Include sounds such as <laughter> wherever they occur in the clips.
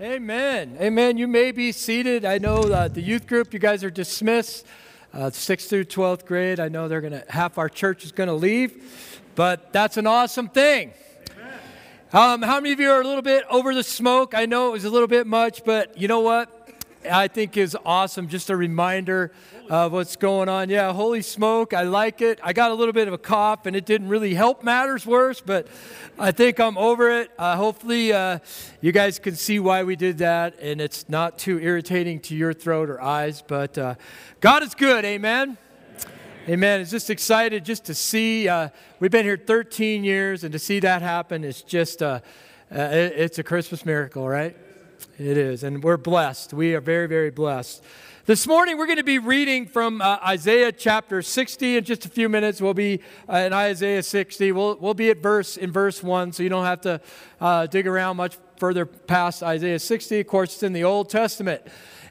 Amen. Amen. You may be seated. I know uh, the youth group, you guys are dismissed. Uh, 6th through 12th grade. I know they're going to, half our church is going to leave, but that's an awesome thing. Um, how many of you are a little bit over the smoke? I know it was a little bit much, but you know what? I think is awesome. Just a reminder of what's going on. Yeah, holy smoke. I like it. I got a little bit of a cough, and it didn't really help matters worse, but I think I'm over it. Uh, hopefully, uh, you guys can see why we did that, and it's not too irritating to your throat or eyes, but uh, God is good. Amen. Amen. It's just excited just to see. Uh, we've been here 13 years, and to see that happen is just uh, uh, it's a Christmas miracle, right? It is, and we're blessed. We are very, very blessed. This morning, we're going to be reading from uh, Isaiah chapter 60. In just a few minutes, we'll be uh, in Isaiah 60. We'll, we'll be at verse in verse 1, so you don't have to uh, dig around much further past Isaiah 60. Of course, it's in the Old Testament.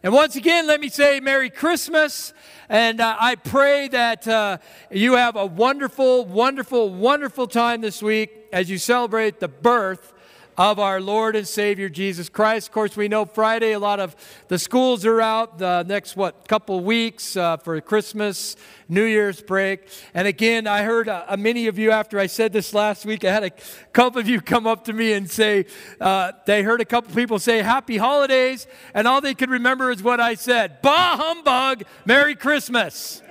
And once again, let me say Merry Christmas. And uh, I pray that uh, you have a wonderful, wonderful, wonderful time this week as you celebrate the birth of our Lord and Savior Jesus Christ. Of course, we know Friday a lot of the schools are out the next what couple weeks uh, for Christmas, New Year's break. And again, I heard uh, many of you after I said this last week. I had a couple of you come up to me and say uh, they heard a couple people say Happy Holidays, and all they could remember is what I said: Bah humbug, Merry Christmas.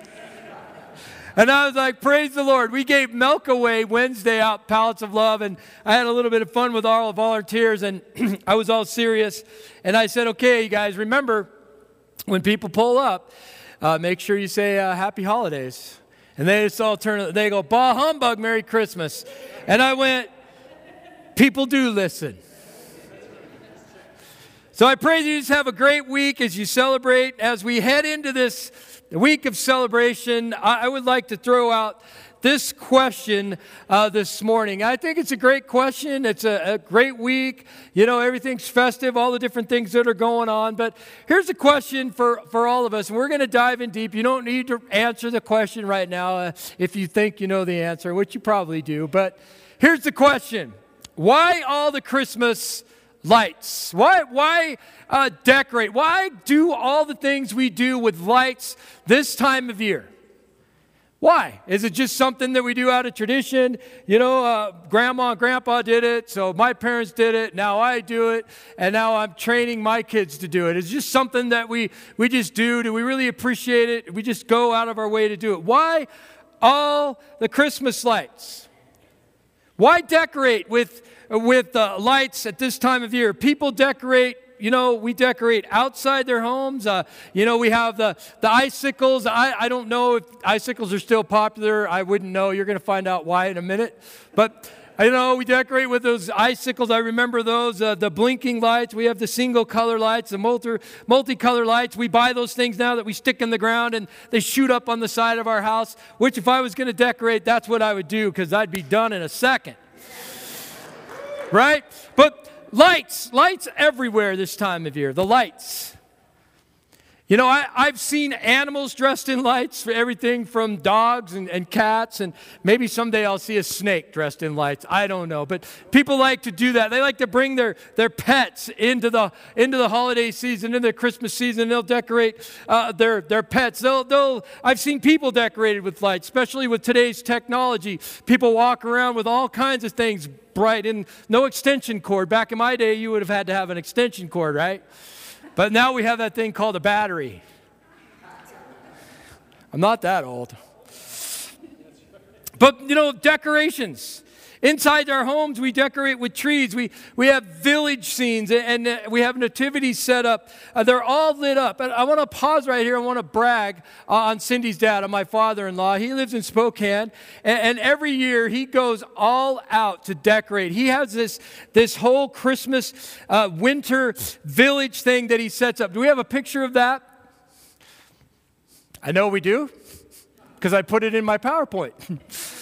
And I was like, praise the Lord. We gave milk away Wednesday out, Pallets of Love, and I had a little bit of fun with all the volunteers, and <clears throat> I was all serious. And I said, okay, you guys, remember when people pull up, uh, make sure you say uh, happy holidays. And they just all turn, they go, bah humbug, Merry Christmas. And I went, people do listen. So I pray that you just have a great week as you celebrate, as we head into this the week of celebration, I would like to throw out this question uh, this morning. I think it's a great question. It's a, a, great week. You know, everything's festive, all the different things that are going on. But here's a question for, for all of us, and we're going to dive in deep. You don't need to answer the question right now uh, if you think you know the answer, which you probably do. But here's the question Why all the Christmas lights? Why, why uh, decorate? Why do all the things we do with lights this time of year? Why? Is it just something that we do out of tradition? You know, uh, grandma and grandpa did it, so my parents did it, now I do it, and now I'm training my kids to do it. It's just something that we, we just do. Do we really appreciate it? We just go out of our way to do it. Why all the Christmas lights? Why decorate with with uh, lights at this time of year. People decorate you know, we decorate outside their homes. Uh, you know, we have the, the icicles. I, I don't know if icicles are still popular. I wouldn't know. You're going to find out why in a minute. But, you know, we decorate with those icicles. I remember those, uh, the blinking lights. We have the single color lights, the multi, multicolor lights. We buy those things now that we stick in the ground and they shoot up on the side of our house, which if I was going to decorate, that's what I would do because I'd be done in a second right? But lights, lights everywhere this time of year, the lights. You know, I, have seen animals dressed in lights for everything from dogs and, and cats, and maybe someday I'll see a snake dressed in lights. I don't know. But people like to do that. They like to bring their, their pets into the, into the holiday season, into the Christmas season. They'll decorate uh, their, their pets. They'll, they'll, I've seen people decorated with lights, especially with today's technology. People walk around with all kinds of things bright and no extension cord. Back in my day, you would have had to have an extension cord, right? But now we have that thing called a battery. I'm not that old. But, you know, decorations. Inside our homes, we decorate with trees. We, we have village scenes and, uh, we have nativities set up. Uh, they're all lit up. And I want to pause right here. I want to brag uh, on Cindy's dad, on my father in law. He lives in Spokane. And, and, every year he goes all out to decorate. He has this, this whole Christmas uh, winter village thing that he sets up. Do we have a picture of that? I know we do because I put it in my PowerPoint. <laughs>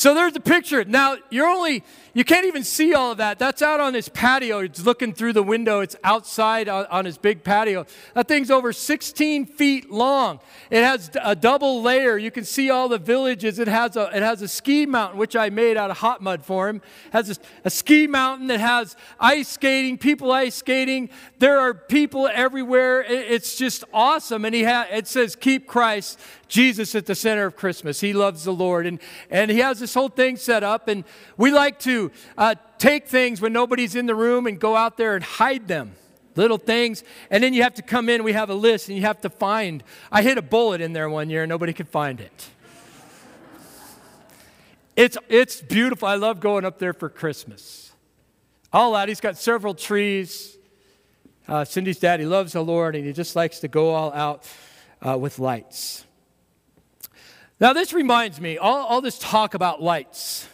So there's the picture. Now, you're only, you can't even see all of that. That's out on his patio. It's looking through the window. It's outside on, on, his big patio. That thing's over 16 feet long. It has a double layer. You can see all the villages. It has a, it has a ski mountain, which I made out of hot mud for him. It has a, a ski mountain that has ice skating, people ice skating. There are people everywhere. It, it's just awesome. And he ha- it says, keep Christ Jesus at the center of Christmas. He loves the Lord. And, and he has this whole thing set up. And we like to uh, take things when nobody's in the room and go out there and hide them. Little things. And then you have to come in. We have a list and you have to find. I hit a bullet in there one year and nobody could find it. It's, it's beautiful. I love going up there for Christmas. All out. He's got several trees. Uh, Cindy's daddy loves the Lord and he just likes to go all out uh, with lights. Now, this reminds me, all, all this talk about lights.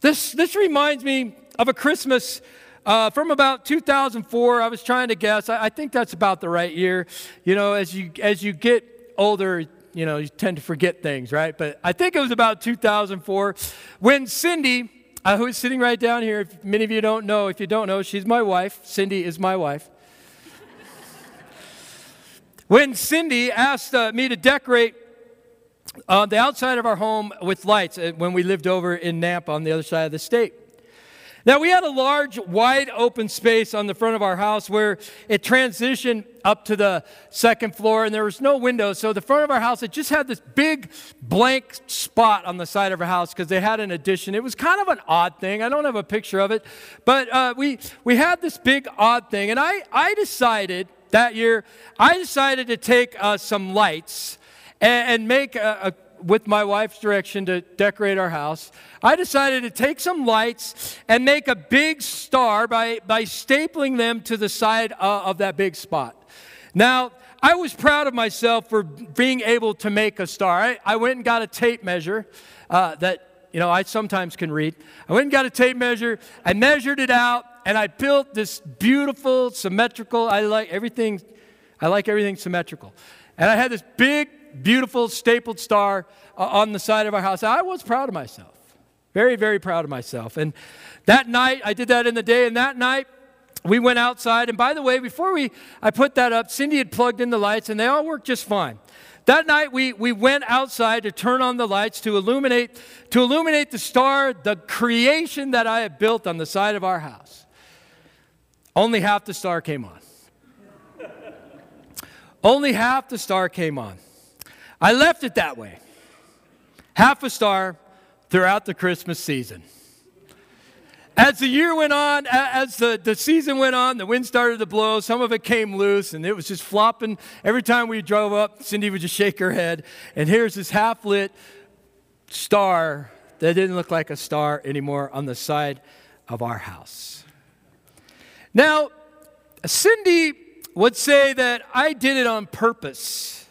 This, this reminds me of a Christmas uh, from about 2004. I was trying to guess. I, I, think that's about the right year. You know, as you, as you get older, you know, you tend to forget things, right? But I think it was about 2004 when Cindy, uh, who is sitting right down here, if many of you don't know, if you don't know, she's my wife. Cindy is my wife. <laughs> when Cindy asked uh, me to decorate uh, the outside of our home with lights uh, when we lived over in Nampa on the other side of the state. Now, we had a large, wide open space on the front of our house where it transitioned up to the second floor, and there was no windows. So, the front of our house, it just had this big blank spot on the side of our house because they had an addition. It was kind of an odd thing. I don't have a picture of it, but uh, we, we had this big, odd thing. And I, I decided that year, I decided to take uh, some lights and, and make a, a, with my wife's direction to decorate our house, I decided to take some lights and make a big star by, by stapling them to the side uh, of that big spot. Now, I was proud of myself for being able to make a star. I, I went and got a tape measure uh, that you know I sometimes can read. I went and got a tape measure. I measured it out, and I built this beautiful symmetrical. I like everything. I like everything symmetrical, and I had this big beautiful stapled star uh, on the side of our house. I was proud of myself. Very, very proud of myself. And that night, I did that in the day, and that night, we went outside. And by the way, before we I put that up, Cindy had plugged in the lights, and they all worked just fine. That night we, we went outside to turn on the lights to illuminate to illuminate the star, the creation that I had built on the side of our house. Only half the star came on. Only half the star came on. I left it that way. Half a star throughout the Christmas season. As the year went on, as the, the season went on, the wind started to blow. Some of it came loose, and it was just flopping. Every time we drove up, Cindy would just shake her head. And here's this half lit star that didn't look like a star anymore on the side of our house. Now, Cindy would say that I did it on purpose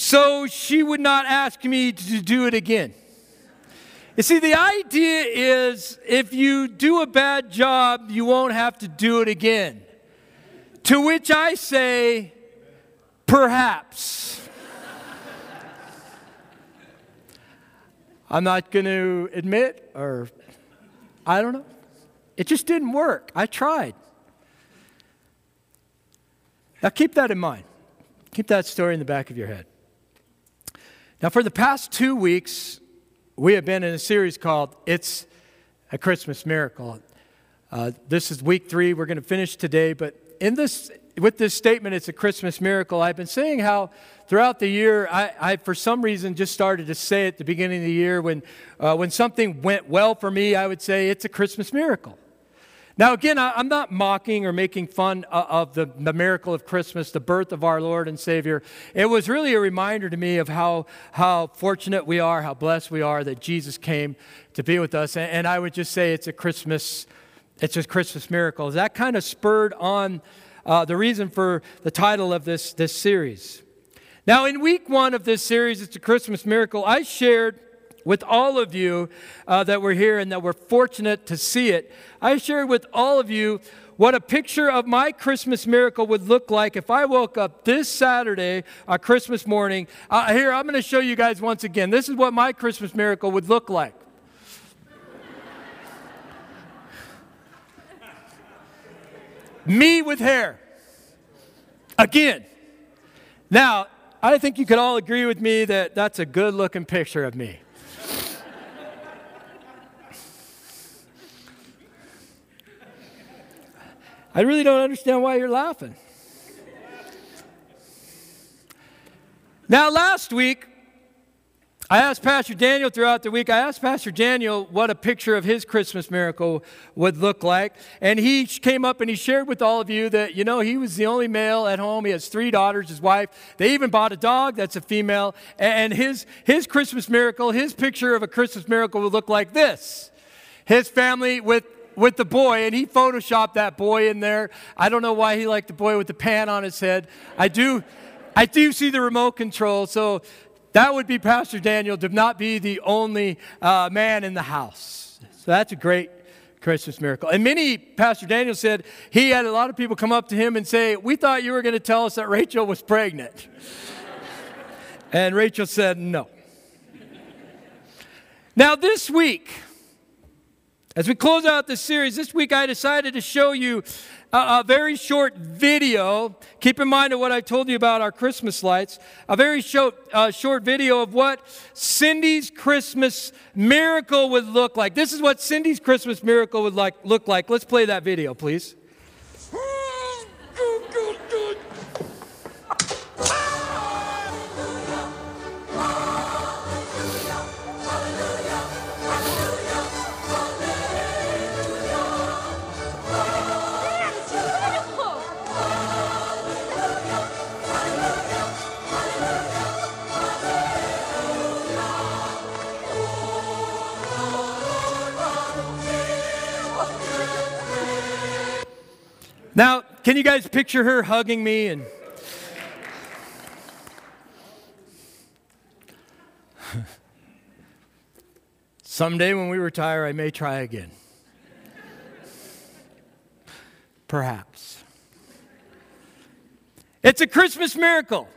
so she would not ask me to do it again. You see, the idea is if you do a bad job, you won't have to do it again. To which I say, perhaps. <laughs> I'm not going to admit, or I don't know. It just didn't work. I tried. Now keep that in mind. Keep that story in the back of your head. Now, for the past two weeks, we have been in a series called It's a Christmas Miracle. Uh, this is week three. We're going to finish today, but in this, with this statement, it's a Christmas miracle. I've been saying how throughout the year, I, I for some reason just started to say at the beginning of the year when, uh, when something went well for me, I would say it's a Christmas miracle. Now, again, I, am not mocking or making fun of the, miracle of Christmas, the birth of our Lord and Savior. It was really a reminder to me of how, how fortunate we are, how blessed we are that Jesus came to be with us. And, and I would just say it's a Christmas, it's a Christmas miracle. That kind of spurred on uh, the reason for the title of this, this series. Now, in week one of this series, It's a Christmas Miracle, I shared with all of you uh, that were here and that were fortunate to see it. I shared with all of you what a picture of my Christmas miracle would look like if I woke up this Saturday, uh, Christmas morning. Uh, here, I'm going to show you guys once again. This is what my Christmas miracle would look like. Me with hair. Again. Now, I think you could all agree with me that that's a good looking picture of me. I really don't understand why you're laughing. Now, last week, I asked Pastor Daniel throughout the week, I asked Pastor Daniel what a picture of his Christmas miracle would look like. And he came up and he shared with all of you that, you know, he was the only male at home. He has three daughters, his wife. They even bought a dog that's a female. And his, his Christmas miracle, his picture of a Christmas miracle would look like this his family with with the boy, and he photoshopped that boy in there. I don't know why he liked the boy with the pan on his head. I do, I do see the remote control, so that would be Pastor Daniel to not be the only uh, man in the house. So that's a great Christmas miracle. And many, Pastor Daniel said, he had a lot of people come up to him and say, We thought you were going to tell us that Rachel was pregnant. <laughs> and Rachel said, No. now, this week, as we close out this series, this week I decided to show you a, a, very short video. Keep in mind of what I told you about our Christmas lights. A very short, uh, short video of what Cindy's Christmas miracle would look like. This is what Cindy's Christmas miracle would like, look like. Let's play that video, please. Can you guys picture her hugging me and <laughs> Someday when we retire, I may try again. Perhaps. It's a Christmas miracle.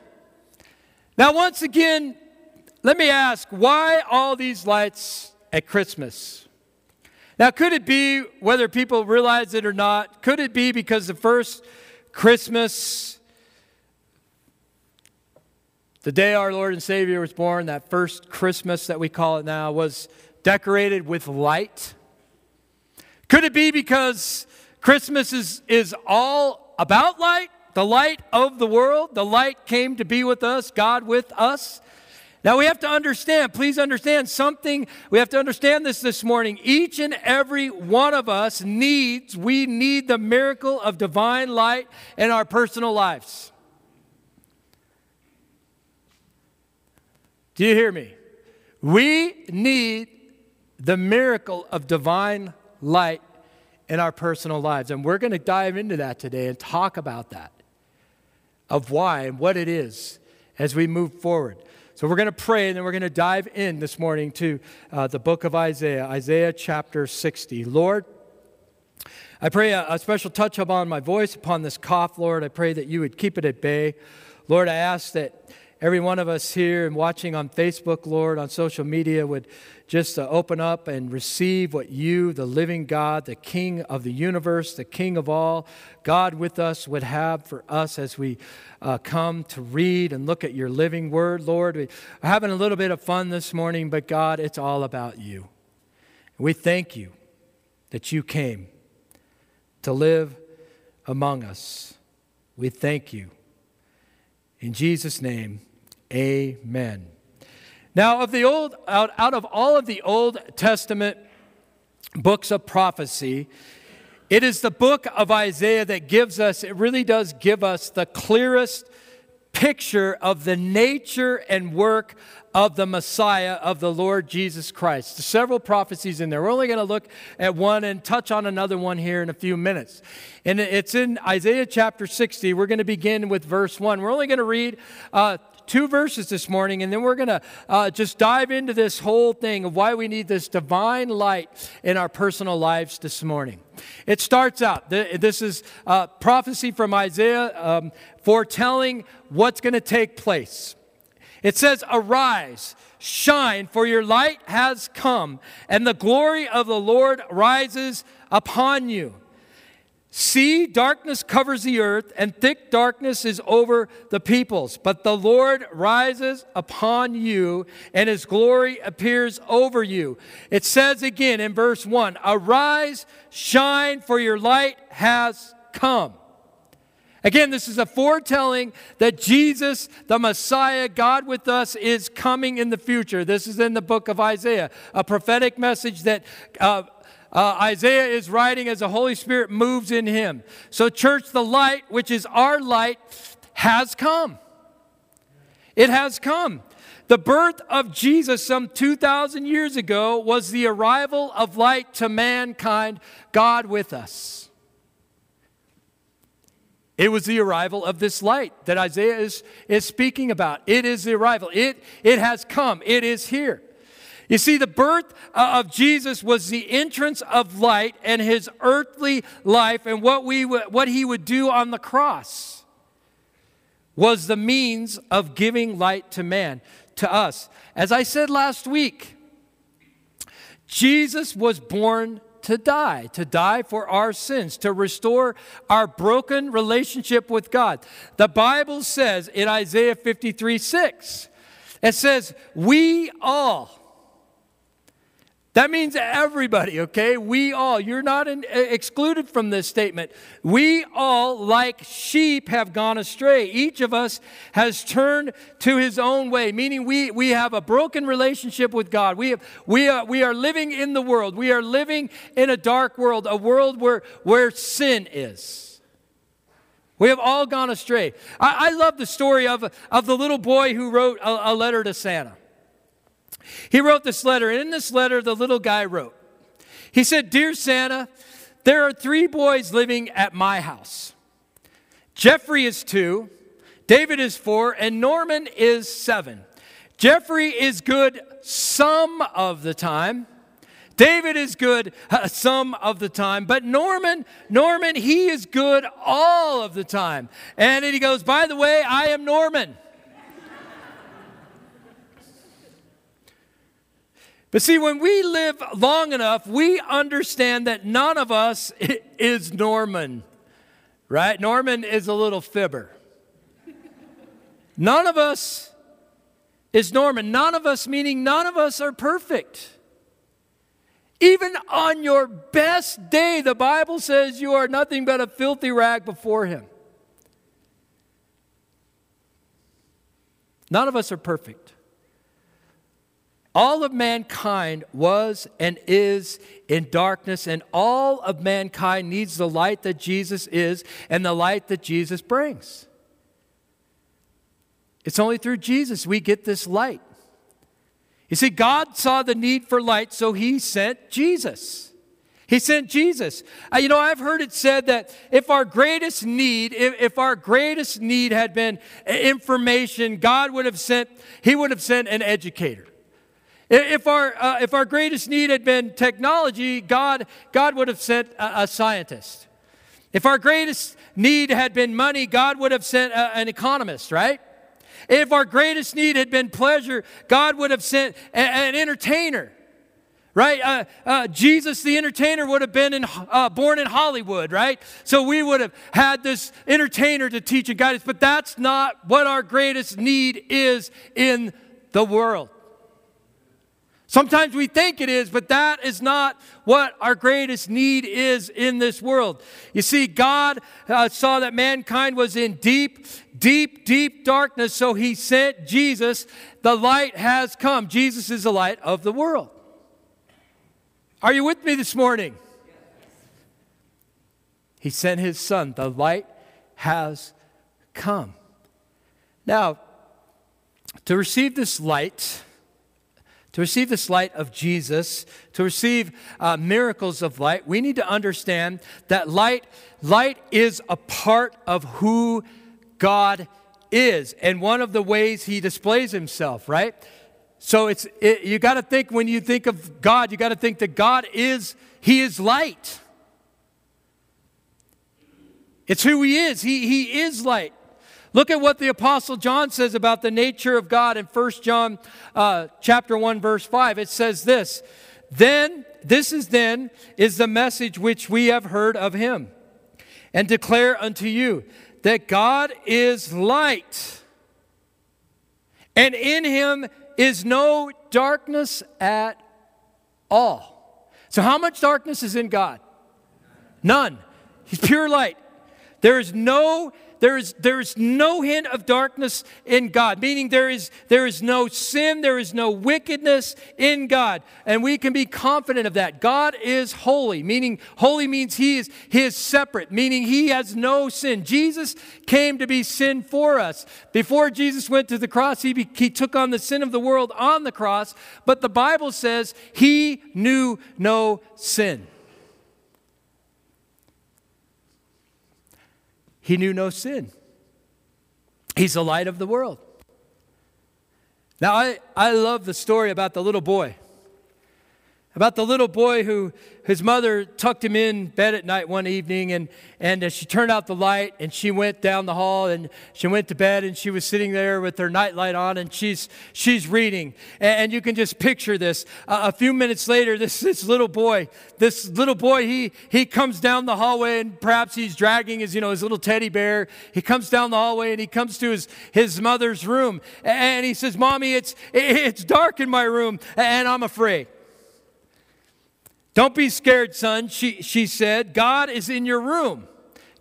Now, once again, let me ask why all these lights at Christmas? Now, could it be, whether people realize it or not, could it be because the first Christmas, the day our Lord and Savior was born, that first Christmas that we call it now, was decorated with light? Could it be because Christmas is, is all about light? The light of the world? The light came to be with us, God with us? Now we have to understand, please understand something. We have to understand this this morning. Each and every one of us needs, we need the miracle of divine light in our personal lives. Do you hear me? We need the miracle of divine light in our personal lives. And we're going to dive into that today and talk about that, of why and what it is as we move forward. So we're going to pray and then we're going to dive in this morning to uh, the book of Isaiah, Isaiah chapter 60. Lord, I pray a, a special touch upon my voice, upon this cough, Lord. I pray that you would keep it at bay. Lord, I ask that every one of us here and watching on Facebook, Lord, on social media would just uh, open up and receive what you, the living God, the King of the universe, the King of all, God with us, would have for us as we uh, come to read and look at your living word, Lord. We're having a little bit of fun this morning, but God, it's all about you. We thank you that you came to live among us. We thank you. In Jesus' name, Amen. Now, of the old, out, out of all of the Old Testament books of prophecy, it is the book of Isaiah that gives us, it really does give us the clearest picture of the nature and work of the Messiah, of the Lord Jesus Christ. Several prophecies in there. We're only going to look at one and touch on another one here in a few minutes. And it's in Isaiah chapter 60. We're going to begin with verse 1. We're only going to read uh, two verses this morning, and then we're going to uh, just dive into this whole thing of why we need this divine light in our personal lives this morning. It starts out, this is uh, prophecy from Isaiah um, foretelling what's going to take place. It says, Arise, shine, for your light has come, and the glory of the Lord rises upon you. See, darkness covers the earth, and thick darkness is over the peoples. But the Lord rises upon you, and his glory appears over you. It says again in verse 1 Arise, shine, for your light has come. Again, this is a foretelling that Jesus, the Messiah, God with us, is coming in the future. This is in the book of Isaiah, a prophetic message that uh, uh, Isaiah is writing as the Holy Spirit moves in him. So, church, the light, which is our light, has come. It has come. The birth of Jesus some 2,000 years ago was the arrival of light to mankind, God with us. It was the arrival of this light that Isaiah is, is speaking about. It is the arrival. It, it has come. It is here. You see, the birth uh, of Jesus was the entrance of light and his earthly life, and what, we, what he would do on the cross was the means of giving light to man, to us. As I said last week, Jesus was born to die, to die for our sins, to restore our broken relationship with God. The Bible says in Isaiah 53 6, it says, We all, that means everybody, okay? We all. You're not in, excluded from this statement. We all, like sheep, have gone astray. Each of us has turned to his own way, meaning we, we have a broken relationship with God. We, have, we, are, we are living in the world. We are living in a dark world, a world where, where sin is. We have all gone astray. I, I love the story of, of the little boy who wrote a, a letter to Santa. He wrote this letter, and in this letter, the little guy wrote, He said, Dear Santa, there are three boys living at my house. Jeffrey is two, David is four, and Norman is seven. Jeffrey is good some of the time. David is good uh, some of the time, but Norman, Norman, he is good all of the time. And he goes, By the way, I am Norman. But see, when we live long enough, we understand that none of us <laughs> is Norman, right? Norman is a little fibber. None of us is Norman. None of us, meaning none of us are perfect. Even on your best day, the Bible says you are nothing but a filthy rag before Him. None of us are perfect. All of mankind was and is in darkness, and all of mankind needs the light that Jesus is and the light that Jesus brings. It's only through Jesus we get this light. You see, God saw the need for light, so He sent Jesus. He sent Jesus. Uh, you know, I've heard it said that if our greatest need, if, if, our greatest need had been information, God would have sent, He would have sent an educator. If our, uh, if our greatest need had been technology, God, God would have sent a, a scientist. If our greatest need had been money, God would have sent a, an economist, right? If our greatest need had been pleasure, God would have sent a, an entertainer, right? Uh, uh, Jesus, the entertainer, would have been in, uh, born in Hollywood, right? So we would have had this entertainer to teach and guide us, but that's not what our greatest need is in the world. Sometimes we think it is, but that is not what our greatest need is in this world. You see, God uh, saw that mankind was in deep, deep, deep darkness, so he sent Jesus. The light has come. Jesus is the light of the world. Are you with me this morning? He sent his son. The light has come. Now, to receive this light, to receive this light of Jesus, to receive uh, miracles of light, we need to understand that light, light is a part of who God is and one of the ways he displays himself, right? So it's it, you got to think when you think of God, you got to think that God is he is light. It's who he is. He, he is light. Look at what the apostle John says about the nature of God in 1 John uh, chapter 1 verse 5. It says this, "Then this is then is the message which we have heard of him and declare unto you that God is light, and in him is no darkness at all. So, how much darkness is in God? None. He's pure light. There is no there is, there is no hint of darkness in God, meaning there is, there is no sin, there is no wickedness in God. And we can be confident of that. God is holy, meaning holy means he is, he is separate, meaning he has no sin. Jesus came to be sin for us. Before Jesus went to the cross, he, be, he took on the sin of the world on the cross, but the Bible says he knew no sin. He knew no sin. He's the light of the world. Now, I, I love the story about the little boy about the little boy who his mother tucked him in bed at night one evening and, and she turned out the light and she went down the hall and she went to bed and she was sitting there with her nightlight on and she's, she's reading. And, and you can just picture this. Uh, a few minutes later, this, this little boy, this little boy, he, he comes down the hallway and perhaps he's dragging his, you know, his little teddy bear. He comes down the hallway and he comes to his, his mother's room and he says, Mommy, it's, it's dark in my room and I'm afraid. Don't be scared, son, she, she said. God is in your room.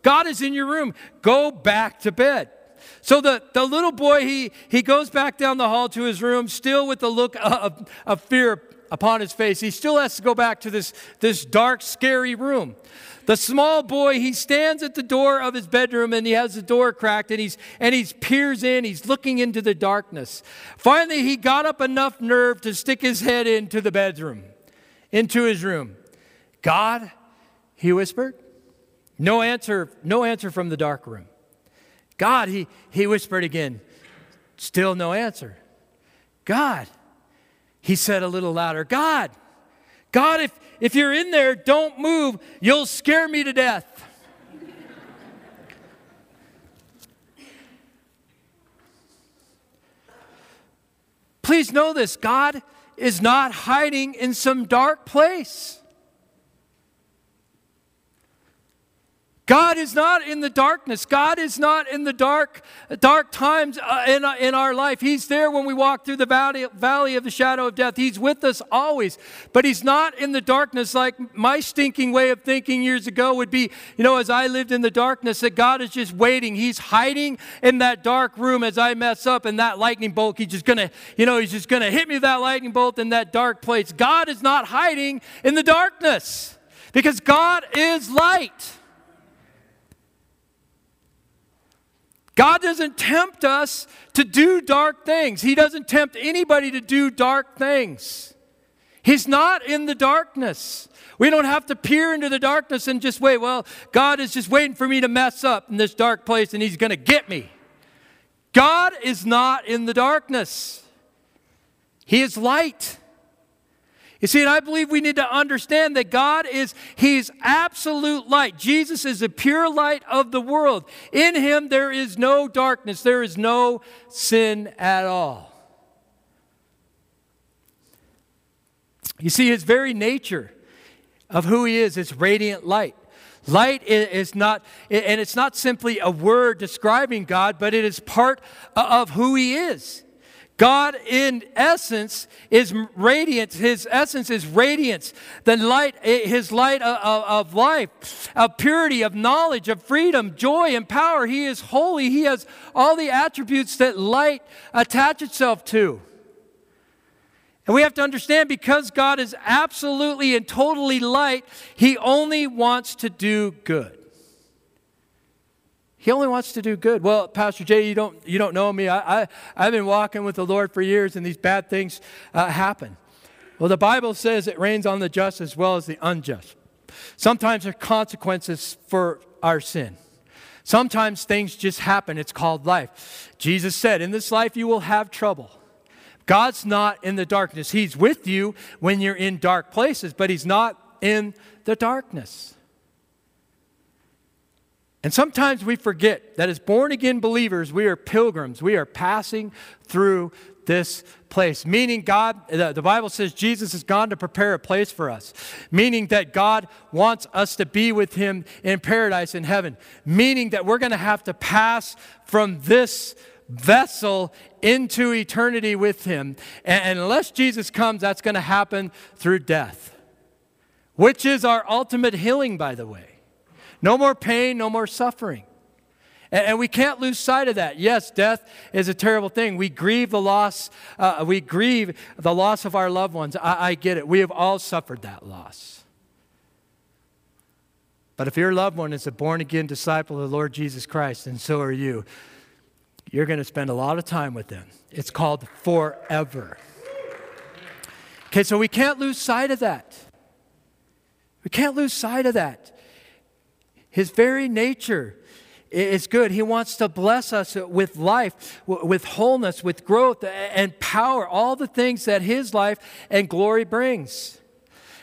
God is in your room. Go back to bed. So the, the little boy, he, he goes back down the hall to his room, still with the look of, of fear upon his face. He still has to go back to this, this dark, scary room. The small boy, he stands at the door of his bedroom and he has the door cracked and he's and he's peers in, he's looking into the darkness. Finally, he got up enough nerve to stick his head into the bedroom into his room. God, he whispered. No answer, no answer from the dark room. God, he, he whispered again. Still no answer. God, he said a little louder. God, God, if, if you're in there, don't move. You'll scare me to death. <laughs> Please know this God is not hiding in some dark place. God is not in the darkness. God is not in the dark, dark times uh, in, uh, in our life. He's there when we walk through the valley, valley of the shadow of death. He's with us always. But He's not in the darkness like my stinking way of thinking years ago would be, you know, as I lived in the darkness, that God is just waiting. He's hiding in that dark room as I mess up, and that lightning bolt, He's just gonna, you know, He's just gonna hit me with that lightning bolt in that dark place. God is not hiding in the darkness because God is light. God doesn't tempt us to do dark things. He doesn't tempt anybody to do dark things. He's not in the darkness. We don't have to peer into the darkness and just wait. Well, God is just waiting for me to mess up in this dark place and He's going to get me. God is not in the darkness, He is light. You see, and I believe we need to understand that God is, He's absolute light. Jesus is the pure light of the world. In Him, there is no darkness, there is no sin at all. You see, His very nature of who He is is radiant light. Light is not, and it's not simply a word describing God, but it is part of who He is. God, in essence, is radiance. His essence is radiance. The light, eh, his light of, of, life, of purity, of knowledge, of freedom, joy, and power. He is holy. He has all the attributes that light attach itself to. And we have to understand because God is absolutely and totally light, He only wants to do good. He only wants to do good. Well, Pastor Jay, you don't, you don't know me. I, I, I've been walking with the Lord for years, and these bad things uh, happen. Well, the Bible says it rains on the just as well as the unjust. Sometimes there are consequences for our sin. Sometimes things just happen. It's called life. Jesus said, In this life you will have trouble. God's not in the darkness. He's with you when you're in dark places, but He's not in the darkness. And sometimes we forget that as born again believers, we are pilgrims. We are passing through this place. Meaning, God, the, the, Bible says Jesus has gone to prepare a place for us. Meaning that God wants us to be with Him in paradise in heaven. Meaning that we're going to have to pass from this vessel into eternity with Him. And, and unless Jesus comes, that's going to happen through death, which is our ultimate healing, by the way. No more pain, no more suffering. And, we can't lose sight of that. Yes, death is a terrible thing. We grieve the loss, uh, we grieve the loss of our loved ones. I, I get it. We have all suffered that loss. But if your loved one is a born again disciple of the Lord Jesus Christ, and so are you, you're going to spend a lot of time with them. It's called forever. Okay, so we can't lose sight of that. We can't lose sight of that. His very nature is good. He wants to bless us with life, with wholeness, with growth and power, all the things that His life and glory brings.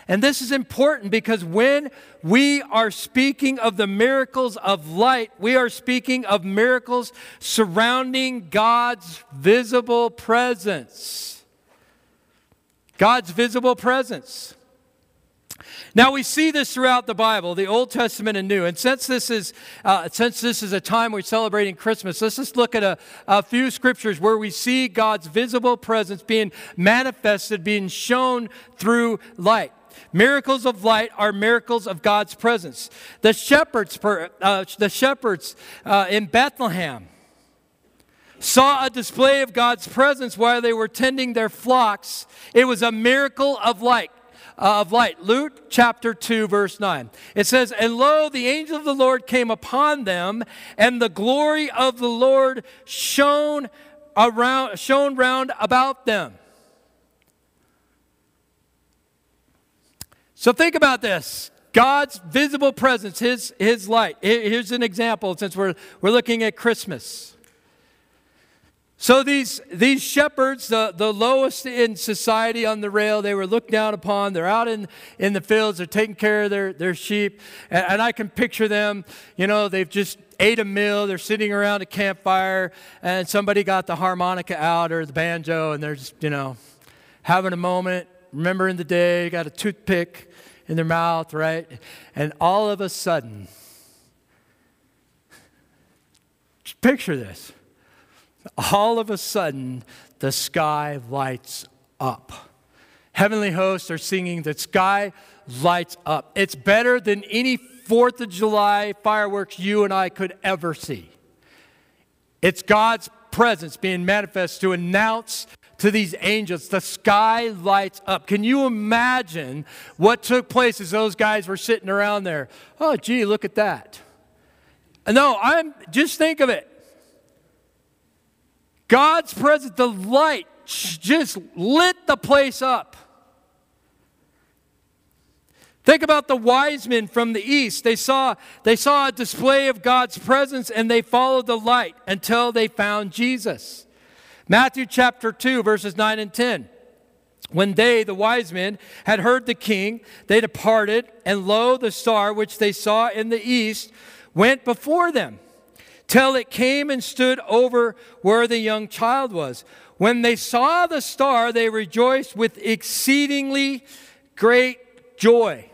And this is important because when we are speaking of the miracles of light, we are speaking of miracles surrounding God's visible presence. God's visible presence. Now we see this throughout the Bible, the Old Testament and New. And since this is uh, since this is a time we're celebrating Christmas, let's just look at a, a few scriptures where we see God's visible presence being manifested, being shown through light. Miracles of light are miracles of God's presence. The shepherds, uh, the shepherds uh, in Bethlehem saw a display of God's presence while they were tending their flocks. It was a miracle of light Uh, of light. Luke chapter 2, verse 9. It says, And lo, the angel of the Lord came upon them, and the glory of the Lord shone around, shone round about them. So think about this. God's visible presence, his, his light. Here's an example since we're, we're looking at Christmas. So these, these shepherds, the, the lowest in society on the rail, they were looked down upon. They're out in, in the fields, they're taking care of their, their sheep. And, and I can picture them, you know, they've just ate a meal, they're sitting around a campfire, and somebody got the harmonica out or the banjo, and they're just, you know, having a moment, remembering the day, got a toothpick in their mouth, right? And all of a sudden, just picture this all of a sudden the sky lights up. Heavenly hosts are singing, the sky lights up. It's better than any 4th of July fireworks you and I could ever see. It's God's presence being manifest to announce to these angels, the sky lights up. Can you imagine what took place as those guys were sitting around there? Oh, gee, look at that. No, I'm just think of it. God's presence, the light just lit the place up. Think about the wise men from the east. They saw, they saw a display of God's presence and they followed the light until they found Jesus. Matthew chapter 2, verses 9 and 10. When they, the wise men, had heard the king, they departed, and lo, the star which they saw in the east went before them till it came and stood over where the young child was. When they saw the star, they rejoiced with exceedingly great joy.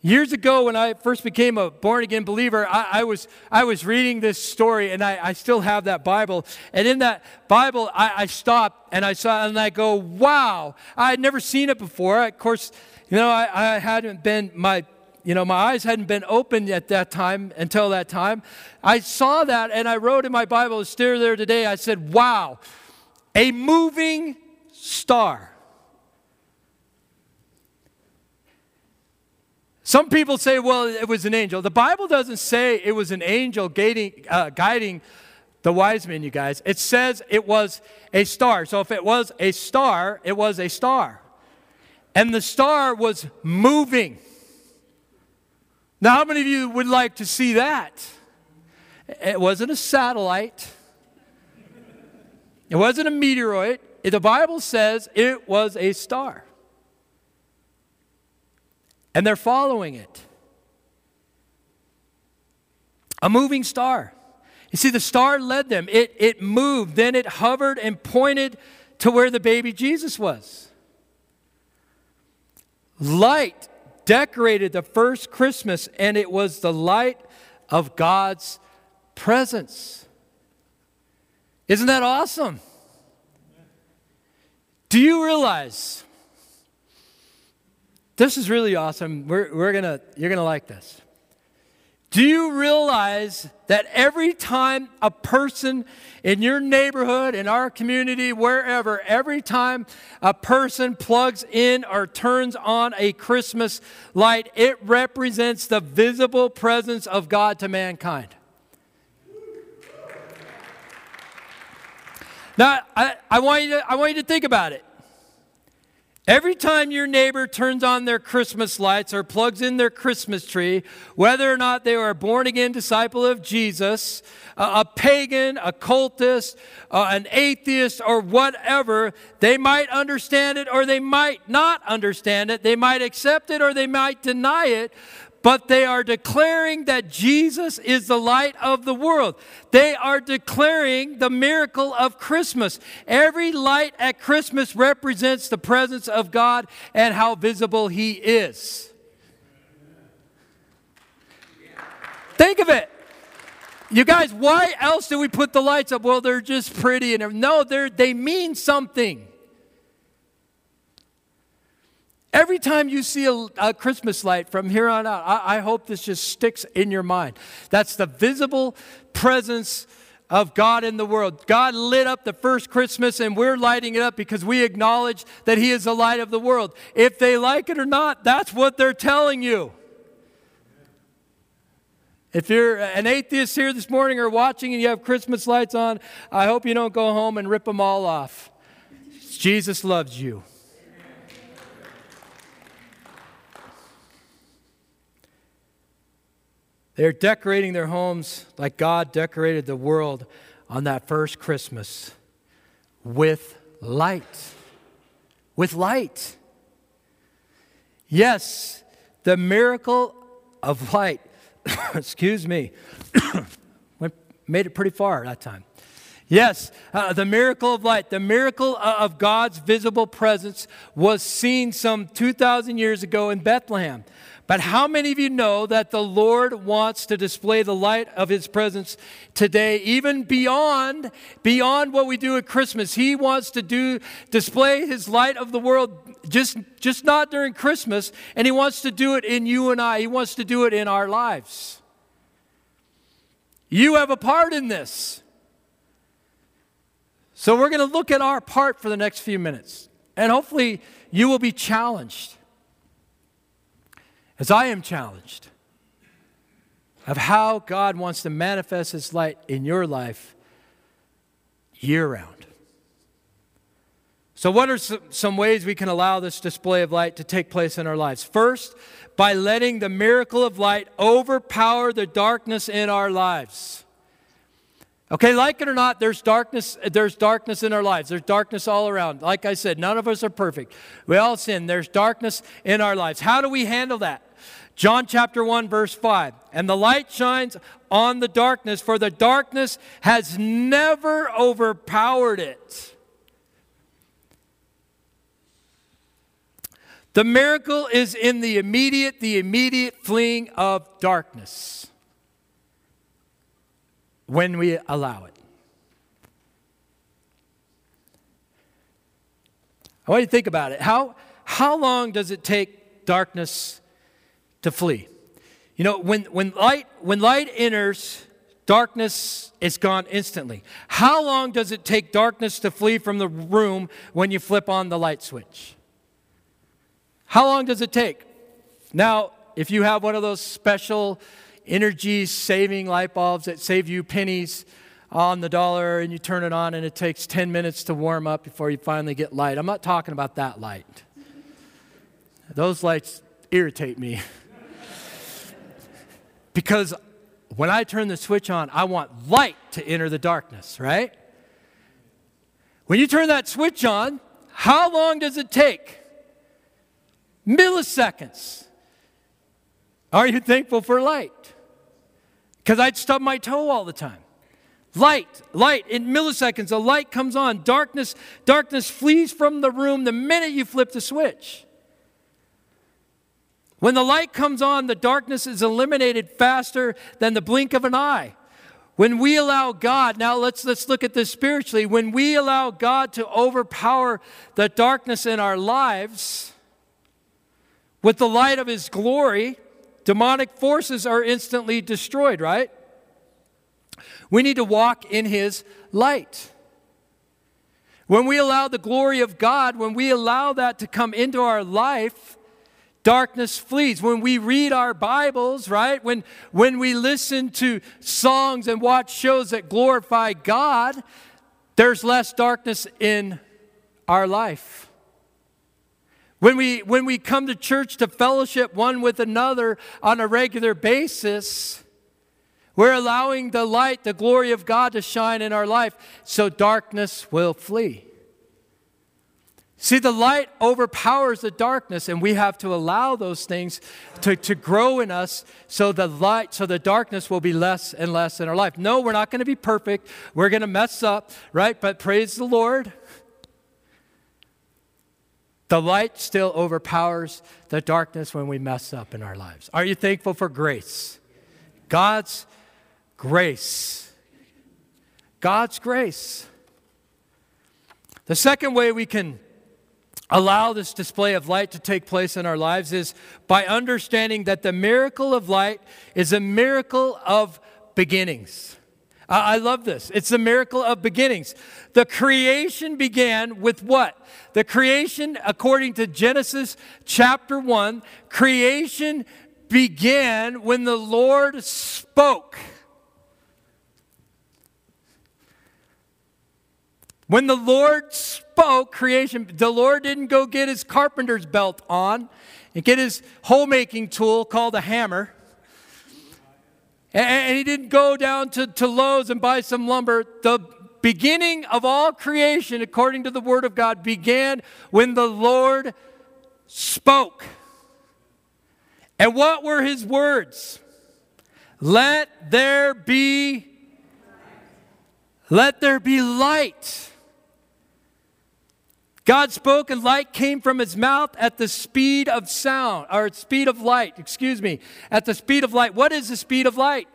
Years ago, when I first became a born again believer, I, I, was, I was reading this story, and I, I, still have that Bible. And in that Bible, I, I stopped and I saw, and I go, wow, I had never seen it before. Of course, you know, I, I hadn't been, my you know, my eyes hadn't been opened at that time until that time. I saw that and I wrote in my Bible, still there today. I said, wow, a moving star. Some people say, well, it was an angel. The Bible doesn't say it was an angel guiding, uh, guiding the wise men, you guys. It says it was a star. So if it was a star, it was a star. And the star was moving. Now, how many of you would like to see that? It wasn't a satellite, it wasn't a meteoroid. The Bible says it was a star. And they're following it. a moving star. You see, the star led them. It, it moved, then it hovered and pointed to where the baby Jesus was. Light decorated the first Christmas, and it was the light of God's presence. Isn't that awesome? Do you realize this is really awesome? We're, we're gonna, you're gonna like this. Do you realize that every time a person in your neighborhood, in our community, wherever, every time a person plugs in or turns on a Christmas light, it represents the visible presence of God to mankind? Now, I, I, want you to, I want you to think about it. Every time your neighbor turns on their Christmas lights or plugs in their Christmas tree, whether or not they are a born again disciple of Jesus, a, pagan, a cultist, uh, an atheist, or whatever, they might understand it or they might not understand it. They might accept it or they might deny it but they are declaring that Jesus is the light of the world. They are declaring the miracle of Christmas. Every light at Christmas represents the presence of God and how visible He is. Think of it. You guys, why else do we put the lights up? Well, they're just pretty and no, they they mean something. Every time you see a, a, Christmas light from here on out, I, I hope this just sticks in your mind. That's the visible presence of God in the world. God lit up the first Christmas, and we're lighting it up because we acknowledge that He is the light of the world. If they like it or not, that's what they're telling you. If you're an atheist here this morning or watching and you have Christmas lights on, I hope you don't go home and rip them all off. Jesus loves you. They're decorating their homes like God decorated the world on that first Christmas with light. With light. Yes, the miracle of light, <coughs> excuse me, <coughs> made it pretty far that time. Yes, uh, the miracle of light, the miracle of God's visible presence was seen some 2,000 years ago in Bethlehem. But how many of you know that the Lord wants to display the light of his presence today even beyond beyond what we do at Christmas? He wants to do display his light of the world just just not during Christmas and he wants to do it in you and I. He wants to do it in our lives. You have a part in this. So we're going to look at our part for the next few minutes. And hopefully you will be challenged as I am challenged of how God wants to manifest His light in your life year round. So, what are some ways we can allow this display of light to take place in our lives? First, by letting the miracle of light overpower the darkness in our lives. Okay, like it or not, there's darkness, there's darkness in our lives. There's darkness all around. Like I said, none of us are perfect. We all sin. There's darkness in our lives. How do we handle that? John chapter 1, verse 5. And the light shines on the darkness, for the darkness has never overpowered it. The miracle is in the immediate, the immediate fleeing of darkness when we allow it. I want you to think about it. How, how long does it take darkness to flee. You know, when, when, light, when light enters, darkness is gone instantly. How long does it take darkness to flee from the room when you flip on the light switch? How long does it take? Now, if you have one of those special energy saving light bulbs that save you pennies on the dollar and you turn it on and it takes 10 minutes to warm up before you finally get light, I'm not talking about that light. Those lights irritate me. <laughs> Because when I turn the switch on, I want light to enter the darkness, right? When you turn that switch on, how long does it take? Milliseconds. Are you thankful for light? because I'd stub my toe all the time. Light, light, in milliseconds, a light comes on. Darkness, darkness flees from the room the minute you flip the switch. When the light comes on, the darkness is eliminated faster than the blink of an eye. When we allow God, now let's, let's look at this spiritually. When we allow God to overpower the darkness in our lives with the light of His glory, demonic forces are instantly destroyed, right? We need to walk in His light. When we allow the glory of God, when we allow that to come into our life, darkness flees. When we read our Bibles, right? When, when we listen to songs and watch shows that glorify God, there's less darkness in our life. When we, when we come to church to fellowship one with another on a regular basis, we're allowing the light, the glory of God to shine in our life so darkness will flee. See, the light overpowers the darkness, and we have to allow those things to, to grow in us so the light, so the darkness will be less and less in our life. No, we're not going to be perfect. We're going to mess up, right? But praise the Lord. The light still overpowers the darkness when we mess up in our lives. Are you thankful for grace? God's grace. God's grace. The second way we can allow this display of light to take place in our lives is by understanding that the miracle of light is a miracle of beginnings. I love this. It's the miracle of beginnings. The creation began with what? The creation, according to Genesis chapter 1, creation began when the Lord spoke. When the Lord spoke creation, the Lord didn't go get his carpenter's belt on and get his homemaking tool called a hammer. And he didn't go down to, to Lowe's and buy some lumber. The beginning of all creation, according to the Word of God, began when the Lord spoke. And what were his words? Let there be let there be light. God spoke and light came from his mouth at the speed of sound, or speed of light, excuse me, at the speed of light. What is the speed of light?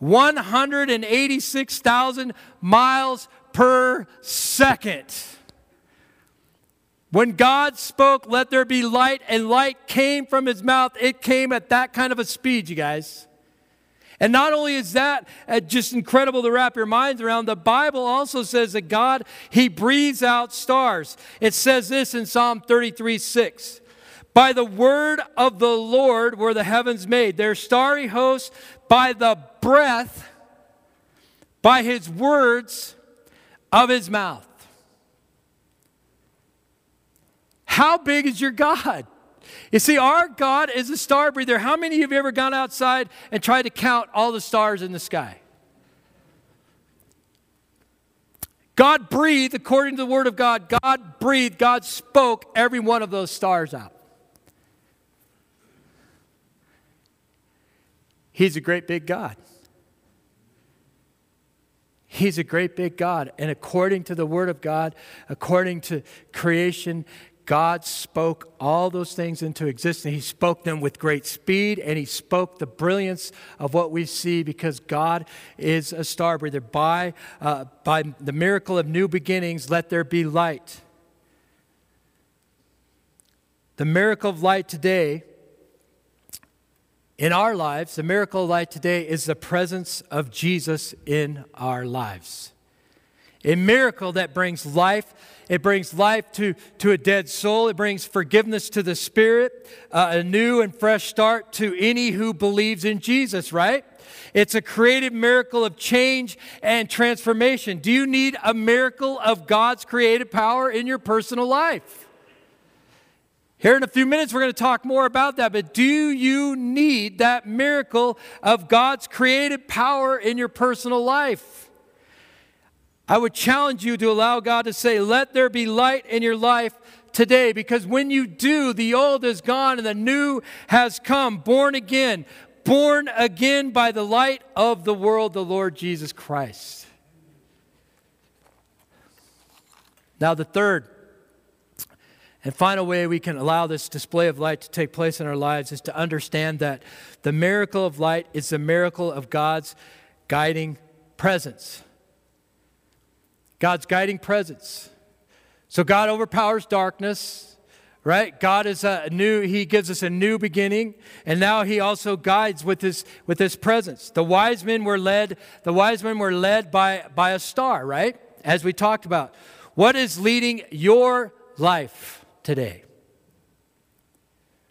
186,000 miles per second. When God spoke, let there be light, and light came from his mouth, it came at that kind of a speed, you guys. And not only is that uh, just incredible to wrap your minds around, the Bible also says that God, He breathes out stars. It says this in Psalm 33 6. By the word of the Lord were the heavens made, their starry hosts by the breath, by His words of His mouth. How big is your God? You see, our God is a star breather. How many of you have ever gone outside and tried to count all the stars in the sky? God breathed, according to the Word of God, God breathed, God spoke every one of those stars out. He's a great big God. He's a great big God. And according to the Word of God, according to creation, God spoke all those things into existence. He spoke them with great speed, and He spoke the brilliance of what we see because God is a star breather. By, uh, by the miracle of new beginnings, let there be light. The miracle of light today, in our lives, the miracle of light today is the presence of Jesus in our lives. A miracle that brings life it brings life to, to a dead soul. It brings forgiveness to the spirit, uh, a new and fresh start to any who believes in Jesus, right? It's a creative miracle of change and transformation. Do you need a miracle of God's creative power in your personal life? Here in a few minutes, we're going to talk more about that. But do you need that miracle of God's creative power in your personal life? I would challenge you to allow God to say, Let there be light in your life today. Because when you do, the old is gone and the new has come. Born again, born again by the light of the world, the Lord Jesus Christ. Now, the third and final way we can allow this display of light to take place in our lives is to understand that the miracle of light is the miracle of God's guiding presence. God's guiding presence. So God overpowers darkness, right? God is a new, He gives us a new beginning, and now He also guides with His with His presence. The wise men were led, the wise men were led by, by a star, right? As we talked about. What is leading your life? today?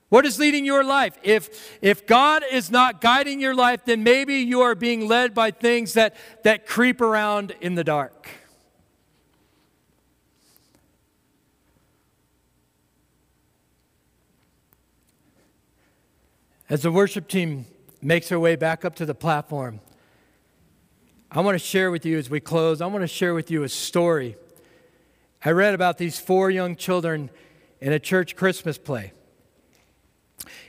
What is leading your life? If, if God is not guiding your life, then maybe you are being led by things that, that creep around in the dark. As the worship team makes their way back up to the platform, I want to share with you as we close, I want to share with you a story. I read about these four young children in a church Christmas play.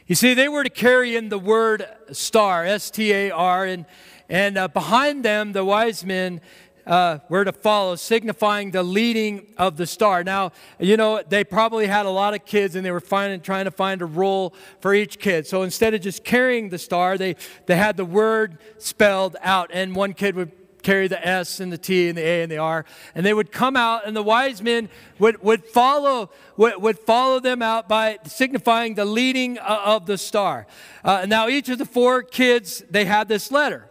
You see, they were to carry in the word star, S T A R, and, and uh, behind them, the wise men uh, were to follow, signifying the leading of the star. Now, you know, they probably had a lot of kids and they were finding, trying to find a role for each kid. So instead of just carrying the star, they, they had the word spelled out, and one kid would carry the S and the T and the A and the R. And they would come out, and the wise men would, would, follow, would, would follow them out by signifying the leading uh, of the star. Uh, now, each of the four kids, they had this letter.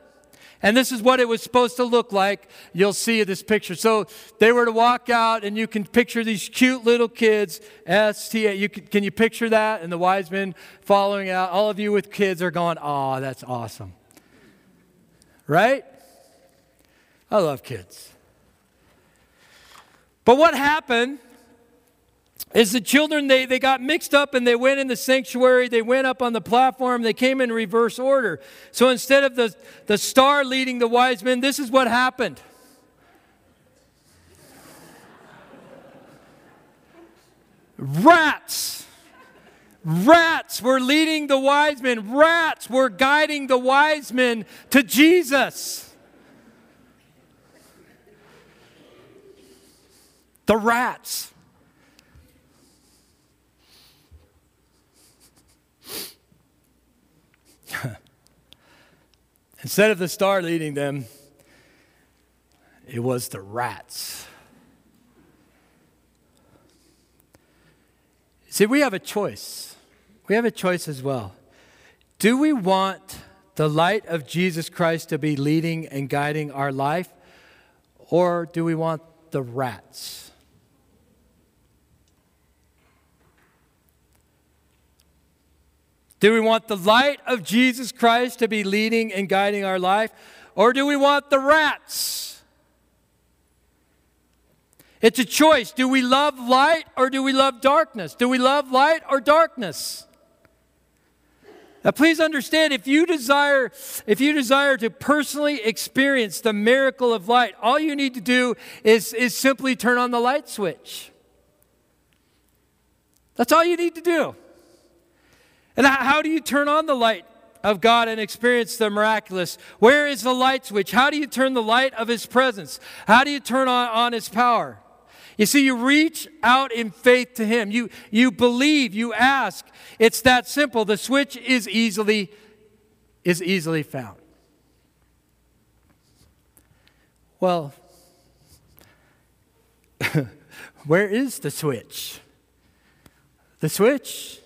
And this is what it was supposed to look like. You'll see this picture. So they were to walk out, and you can picture these cute little kids. S T A. You can, can you picture that? And the wise men following out. All of you with kids are going, "Oh, that's awesome." Right? I love kids. But what happened is the children, they, they got mixed up and they went in the sanctuary, they went up on the platform, they came in reverse order. So instead of the, the star leading the wise men, this is what happened. Rats. Rats were leading the wise men. Rats were guiding the wise men to Jesus. the rats. <laughs> Instead of the star leading them, it was the rats. See, we have a choice. We have a choice as well. Do we want the light of Jesus Christ to be leading and guiding our life, or do we want the rats? Do we want the light of Jesus Christ to be leading and guiding our life? Or do we want the rats? It's a choice. Do we love light or do we love darkness? Do we love light or darkness? Now please understand if you desire if you desire to personally experience the miracle of light, all you need to do is, is simply turn on the light switch. That's all you need to do. And how do you turn on the light of God and experience the miraculous? Where is the light switch? How do you turn the light of His presence? How do you turn on, on His power? You see, you reach out in faith to Him. You, you believe, you ask. It's that simple. The switch is easily, is easily found. Well, <laughs> where is the switch? The switch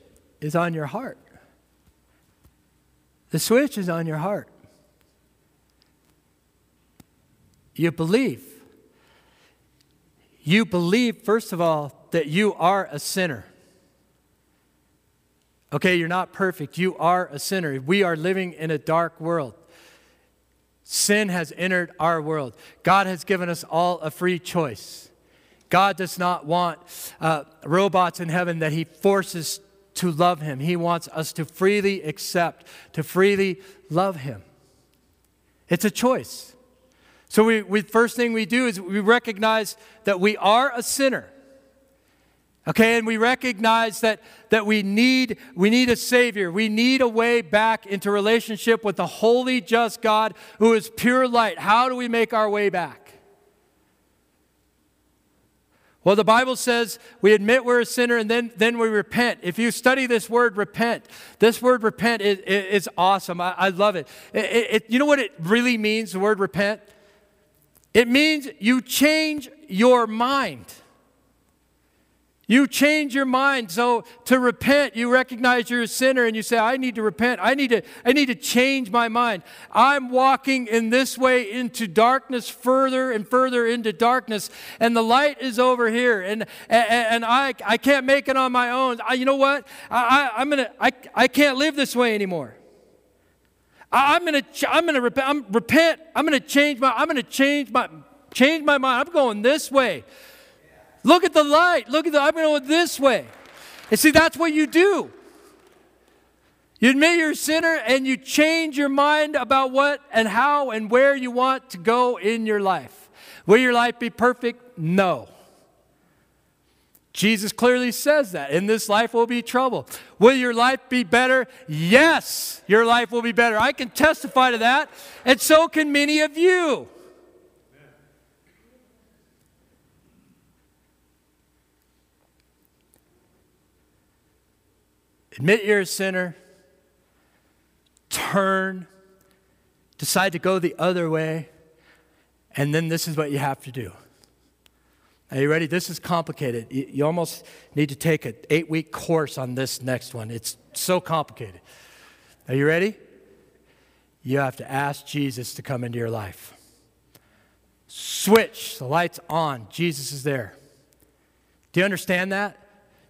is on your heart. The switch is on your heart. You believe. You believe, first of all, that you are a sinner. Okay, you're not perfect. You are a sinner. We are living in a dark world. Sin has entered our world. God has given us all a free choice. God does not want uh, robots in heaven that He forces to love Him. He wants us to freely accept, to freely love Him. It's a choice. So, we, we first thing we do is we recognize that we are a sinner. Okay, and we recognize that, that we, need, we need a Savior. We need a way back into relationship with the holy, just God who is pure light. How do we make our way back? Well, the Bible says we admit we're a sinner and then, then we repent. If you study this word repent, this word repent is, is awesome. I, I love it. It, it. You know what it really means, the word repent? It means you change your mind. You change your mind. So to repent, you recognize you're a sinner and you say, I need to repent. I need to, I need to change my mind. I'm walking in this way into darkness, further and further into darkness. And the light is over here. And, and, and I, I can't make it on my own. I, you know what? I, I, I'm gonna, I, I can't live this way anymore. I, I'm gonna, I'm gonna repent. I'm, repent. I'm gonna change my, I'm gonna change my, change my mind. I'm going this way. Look at the light. Look at the, I'm going oh, to go this way. And see, that's what you do. You admit you're a sinner and you change your mind about what and how and where you want to go in your life. Will your life be perfect? No. Jesus clearly says that. In this life will be trouble. Will your life be better? Yes, your life will be better. I can testify to that, and so can many of you. Admit you're a sinner. Turn. Decide to go the other way. And then this is what you have to do. Are you ready? This is complicated. You, almost need to take an eight week course on this next one. It's so complicated. Are you ready? You have to ask Jesus to come into your life. Switch, the light's on, Jesus is there. Do you understand that?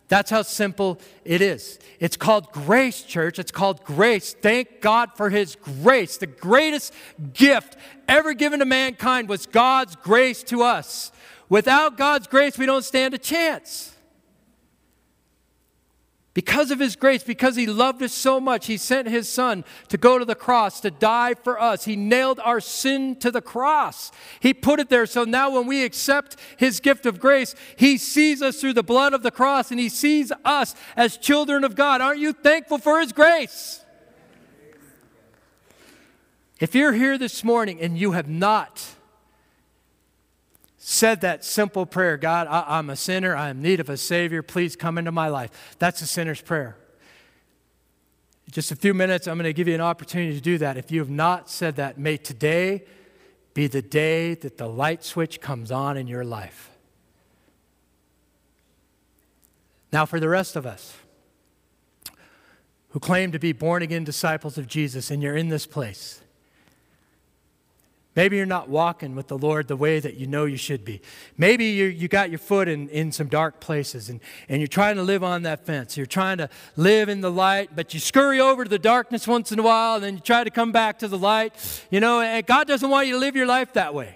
That's how simple it is. It's called grace, church. It's called grace. Thank God for His grace. The greatest gift ever given to mankind was God's grace to us. Without God's grace, we don't stand a chance. Because of his grace, because he loved us so much, he sent his son to go to the cross to die for us. He nailed our sin to the cross. He put it there so now when we accept his gift of grace, he sees us through the blood of the cross and he sees us as children of God. Aren't you thankful for his grace? If you're here this morning and you have not said that simple prayer God, I, am a sinner. I am in need of a Savior. Please come into my life. That's a sinner's prayer. In just a few minutes, I'm going to give you an opportunity to do that. If you have not said that, may today be the day that the light switch comes on in your life. Now, for the rest of us who claim to be born again disciples of Jesus, and you're in this place, Maybe you're not walking with the Lord the way that you know you should be. Maybe you, you got your foot in, in some dark places and, and you're trying to live on that fence. You're trying to live in the light, but you scurry over to the darkness once in a while and then you try to come back to the light. You know, and God doesn't want you to live your life that way.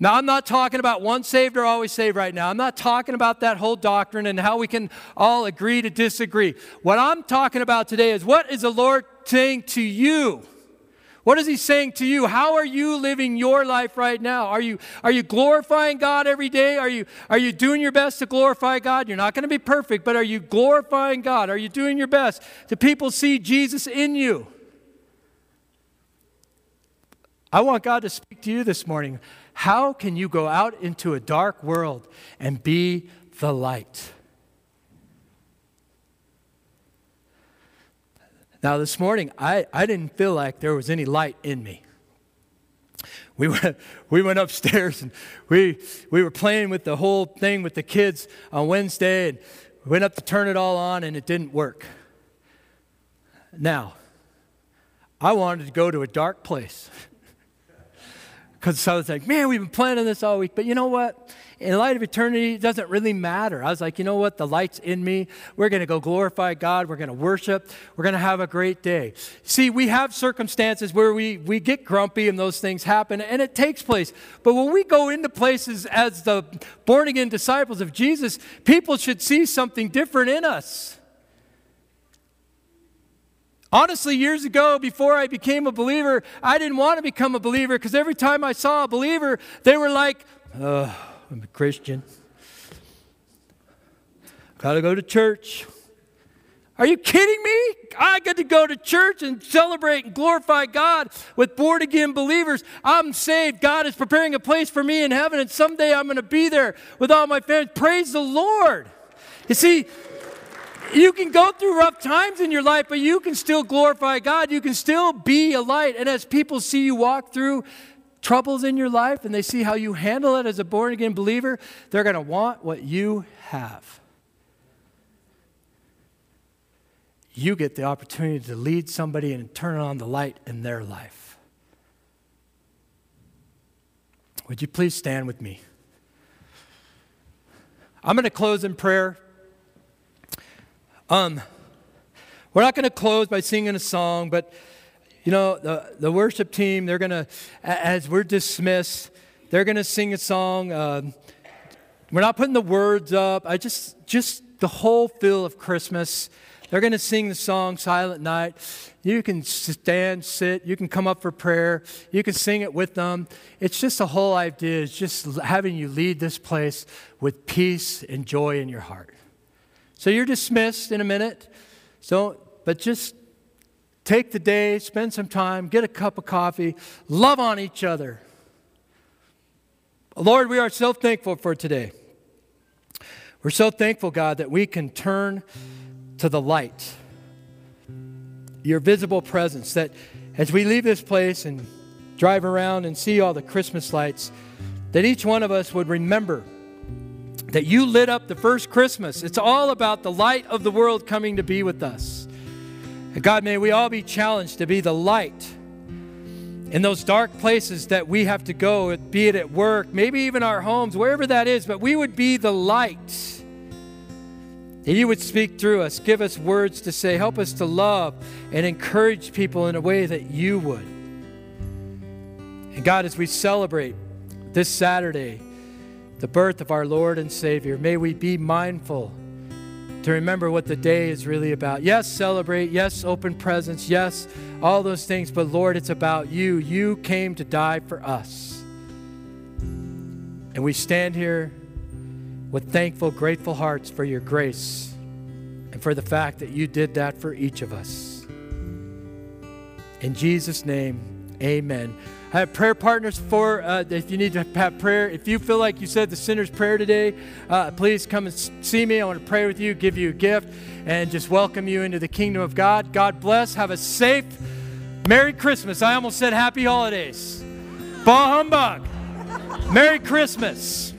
Now, I'm not talking about once saved or always saved right now. I'm not talking about that whole doctrine and how we can all agree to disagree. What I'm talking about today is what is the Lord saying to you? What is he saying to you? How are you living your life right now? Are you, are you glorifying God every day? Are you, are you doing your best to glorify God? You're not going to be perfect, but are you glorifying God? Are you doing your best? Do people see Jesus in you? I want God to speak to you this morning. How can you go out into a dark world and be the light? Now, this morning, I, I didn't feel like there was any light in me. We went, <laughs> we went upstairs and we, we were playing with the whole thing with the kids on Wednesday and went up to turn it all on and it didn't work. Now, I wanted to go to a dark place. <laughs> Because I was like, man, we've been planning this all week. But you know what? In light of eternity, it doesn't really matter. I was like, you know what? The light's in me. We're going to go glorify God. We're going to worship. We're going to have a great day. See, we have circumstances where we, we get grumpy and those things happen, and it takes place. But when we go into places as the born again disciples of Jesus, people should see something different in us. Honestly, years ago, before I became a believer, I didn't want to become a believer because every time I saw a believer, they were like, oh, I'm a Christian. Got to go to church. Are you kidding me? I get to go to church and celebrate and glorify God with born again believers. I'm saved. God is preparing a place for me in heaven, and someday I'm going to be there with all my family. Praise the Lord. You see, you can go through rough times in your life, but you can still glorify God. You can still be a light. And as people see you walk through troubles in your life and they see how you handle it as a born again believer, they're going to want what you have. You get the opportunity to lead somebody and turn on the light in their life. Would you please stand with me? I'm going to close in prayer. Um, we're not going to close by singing a song, but you know, the, the worship team, they're going to, as we're dismissed, they're going to sing a song. Uh, we're not putting the words up. I just, just the whole feel of Christmas. They're going to sing the song Silent Night. You can stand, sit, you can come up for prayer, you can sing it with them. It's just the whole idea is just having you lead this place with peace and joy in your heart. So you're dismissed in a minute. So, but just take the day, spend some time, get a cup of coffee, love on each other. Lord, we are so thankful for today. We're so thankful, God, that we can turn to the light, your visible presence, that as we leave this place and drive around and see all the Christmas lights, that each one of us would remember that you lit up the first Christmas. It's all about the light of the world coming to be with us. God, may we all be challenged to be the light in those dark places that we have to go, be it at work, maybe even our homes, wherever that is, but we would be the light. That you would speak through us, give us words to say, help us to love and encourage people in a way that you would. And God, as we celebrate this Saturday, the birth of our Lord and Savior. May we be mindful to remember what the day is really about. Yes, celebrate. Yes, open presents. Yes, all those things. But Lord, it's about you. You came to die for us. And we stand here with thankful, grateful hearts for your grace and for the fact that you did that for each of us. In Jesus' name, amen. I have prayer partners for uh, if you need to have prayer. If you feel like you said the sinner's prayer today, uh, please come and see me. I want to pray with you, give you a gift, and just welcome you into the kingdom of God. God bless. Have a safe, Merry Christmas. I almost said Happy Holidays. Bah humbug. Merry Christmas.